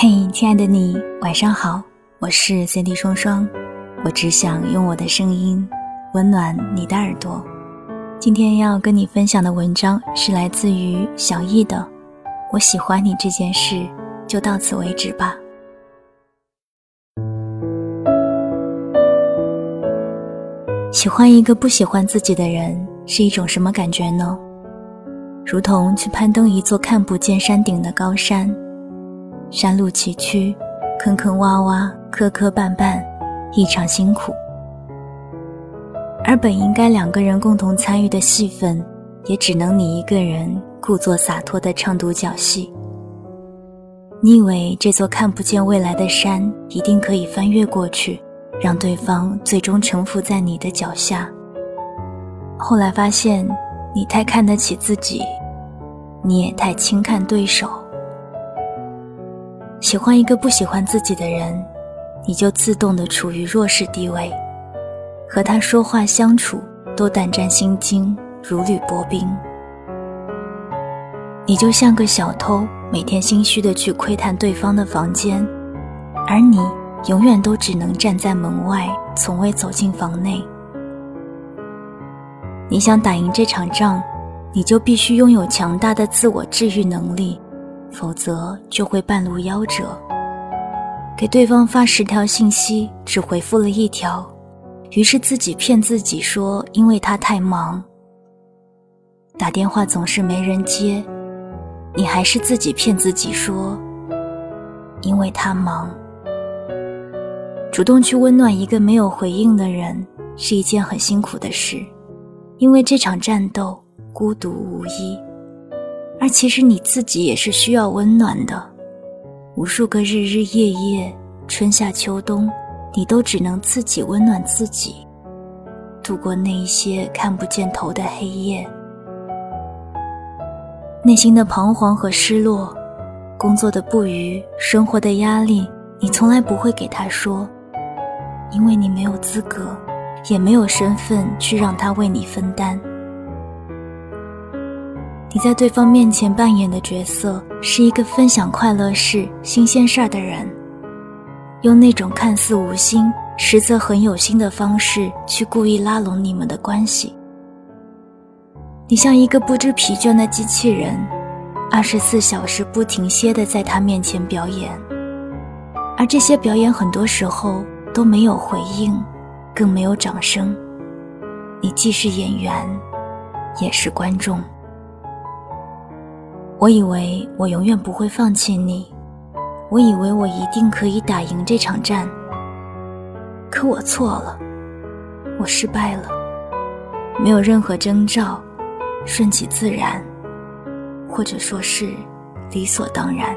嘿，亲爱的你，晚上好，我是 Cindy 双双，我只想用我的声音温暖你的耳朵。今天要跟你分享的文章是来自于小易的，我喜欢你这件事就到此为止吧。喜欢一个不喜欢自己的人是一种什么感觉呢？如同去攀登一座看不见山顶的高山，山路崎岖，坑坑洼洼，磕磕绊绊，异常辛苦。而本应该两个人共同参与的戏份，也只能你一个人故作洒脱的唱独角戏。你以为这座看不见未来的山一定可以翻越过去？让对方最终臣服在你的脚下。后来发现，你太看得起自己，你也太轻看对手。喜欢一个不喜欢自己的人，你就自动的处于弱势地位，和他说话相处都胆战心惊，如履薄冰。你就像个小偷，每天心虚的去窥探对方的房间，而你。永远都只能站在门外，从未走进房内。你想打赢这场仗，你就必须拥有强大的自我治愈能力，否则就会半路夭折。给对方发十条信息，只回复了一条，于是自己骗自己说因为他太忙。打电话总是没人接，你还是自己骗自己说因为他忙。主动去温暖一个没有回应的人是一件很辛苦的事，因为这场战斗孤独无依，而其实你自己也是需要温暖的。无数个日日夜夜，春夏秋冬，你都只能自己温暖自己，度过那一些看不见头的黑夜。内心的彷徨和失落，工作的不愉，生活的压力，你从来不会给他说。因为你没有资格，也没有身份去让他为你分担。你在对方面前扮演的角色是一个分享快乐事、新鲜事儿的人，用那种看似无心，实则很有心的方式去故意拉拢你们的关系。你像一个不知疲倦的机器人，二十四小时不停歇的在他面前表演，而这些表演很多时候。都没有回应，更没有掌声。你既是演员，也是观众。我以为我永远不会放弃你，我以为我一定可以打赢这场战。可我错了，我失败了，没有任何征兆，顺其自然，或者说是理所当然。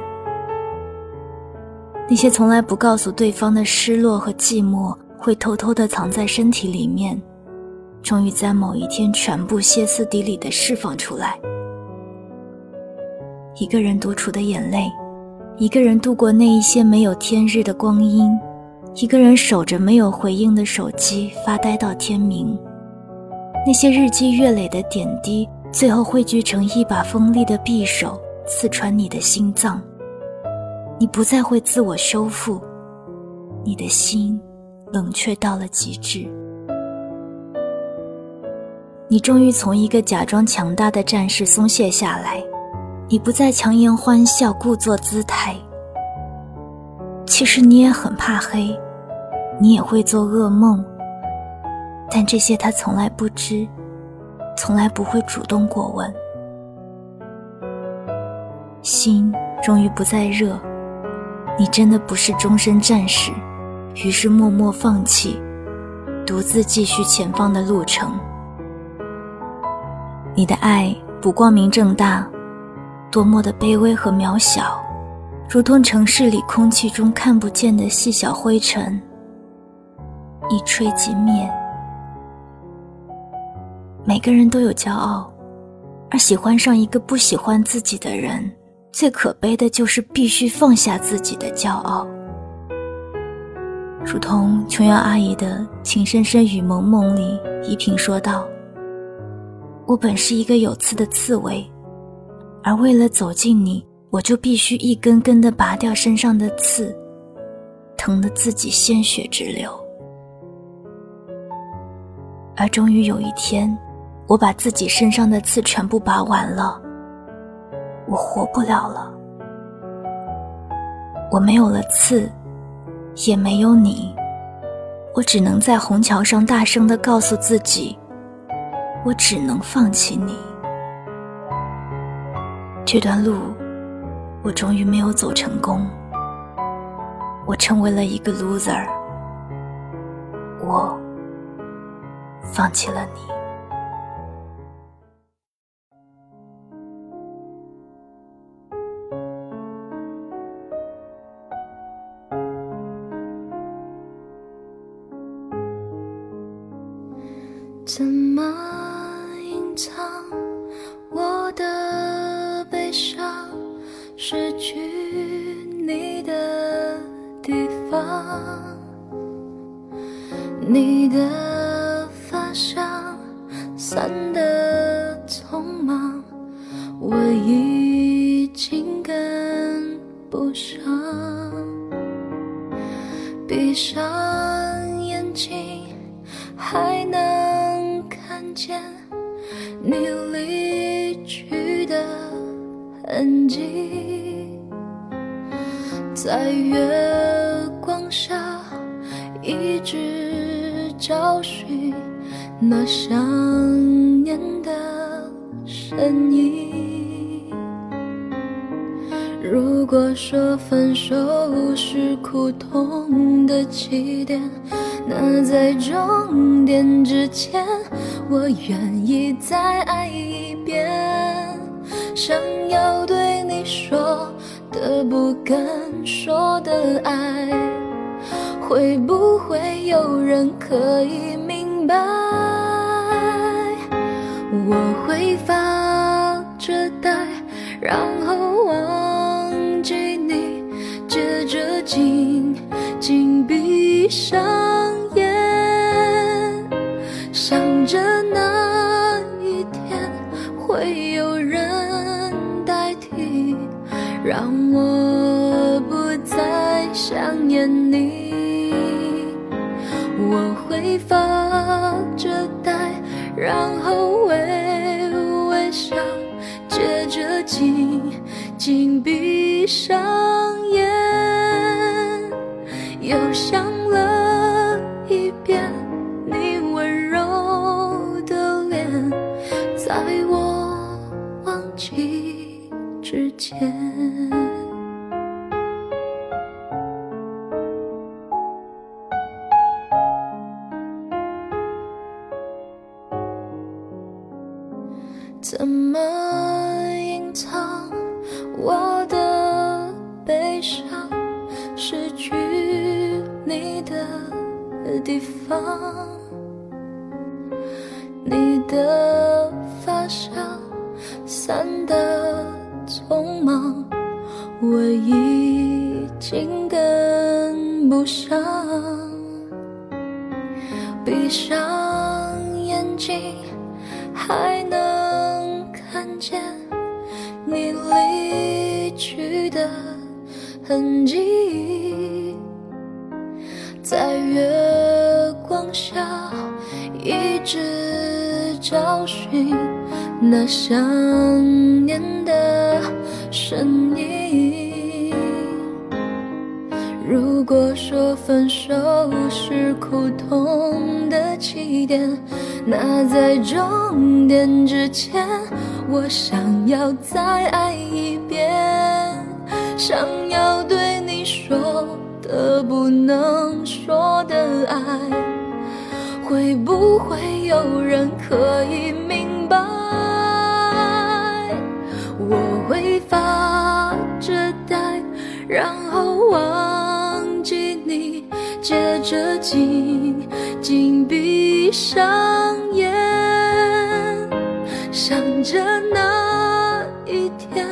那些从来不告诉对方的失落和寂寞，会偷偷地藏在身体里面，终于在某一天全部歇斯底里地释放出来。一个人独处的眼泪，一个人度过那一些没有天日的光阴，一个人守着没有回应的手机发呆到天明。那些日积月累的点滴，最后汇聚成一把锋利的匕首，刺穿你的心脏。你不再会自我修复，你的心冷却到了极致。你终于从一个假装强大的战士松懈下来，你不再强颜欢笑、故作姿态。其实你也很怕黑，你也会做噩梦，但这些他从来不知，从来不会主动过问。心终于不再热。你真的不是终身战士，于是默默放弃，独自继续前方的路程。你的爱不光明正大，多么的卑微和渺小，如同城市里空气中看不见的细小灰尘，一吹即灭。每个人都有骄傲，而喜欢上一个不喜欢自己的人。最可悲的就是必须放下自己的骄傲，如同琼瑶阿姨的《情深深雨蒙蒙》里，依萍说道：“我本是一个有刺的刺猬，而为了走近你，我就必须一根根的拔掉身上的刺，疼得自己鲜血直流。而终于有一天，我把自己身上的刺全部拔完了，我活不了了。我没有了刺，也没有你，我只能在虹桥上大声的告诉自己，我只能放弃你。这段路，我终于没有走成功，我成为了一个 loser，我放弃了你。怎么隐藏失去你的地方，你的发香散的匆忙，我已经跟不上。闭上眼睛，还能看。见你离痕迹，在月光下一直找寻那想念的身影。如果说分手是苦痛的起点，那在终点之前。我愿意再爱一遍，想要对你说的不敢说的爱，会不会有人可以明白？我会发着呆，然后忘记你，接着紧紧闭上眼，想着那。让我不再想念你，我会发着呆，然后微微笑，接着紧紧闭上眼，又想悲伤？失去你的地方，你的发香散的匆忙，我已经跟不上。闭上眼睛，还能看。见你离去的痕迹，在月光下一直找寻那想念的身影。如果说分手是苦痛的起点，那在终点之前。我想要再爱一遍，想说的不能说的爱，会不会有人可以明白？我会发着呆，然后忘记你，接着紧紧闭上眼。想着那一天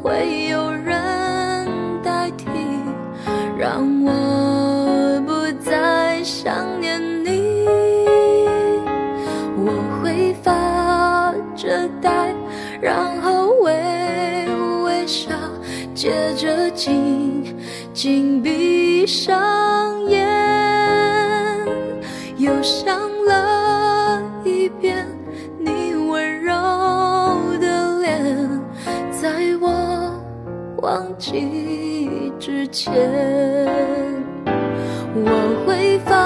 会有紧紧闭上眼，又想了一遍你温柔的脸，在我忘记之前，我会发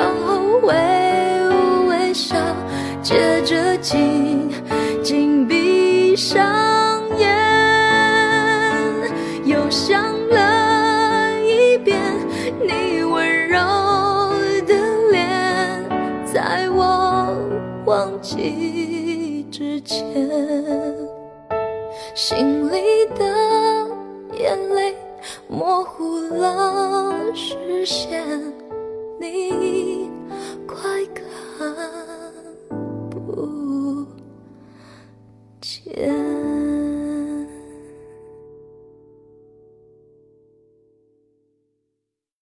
然后微微笑，接着紧紧闭上眼，又想了一遍你温柔的脸，在我忘记之前。心里的眼泪模糊了视线，你快看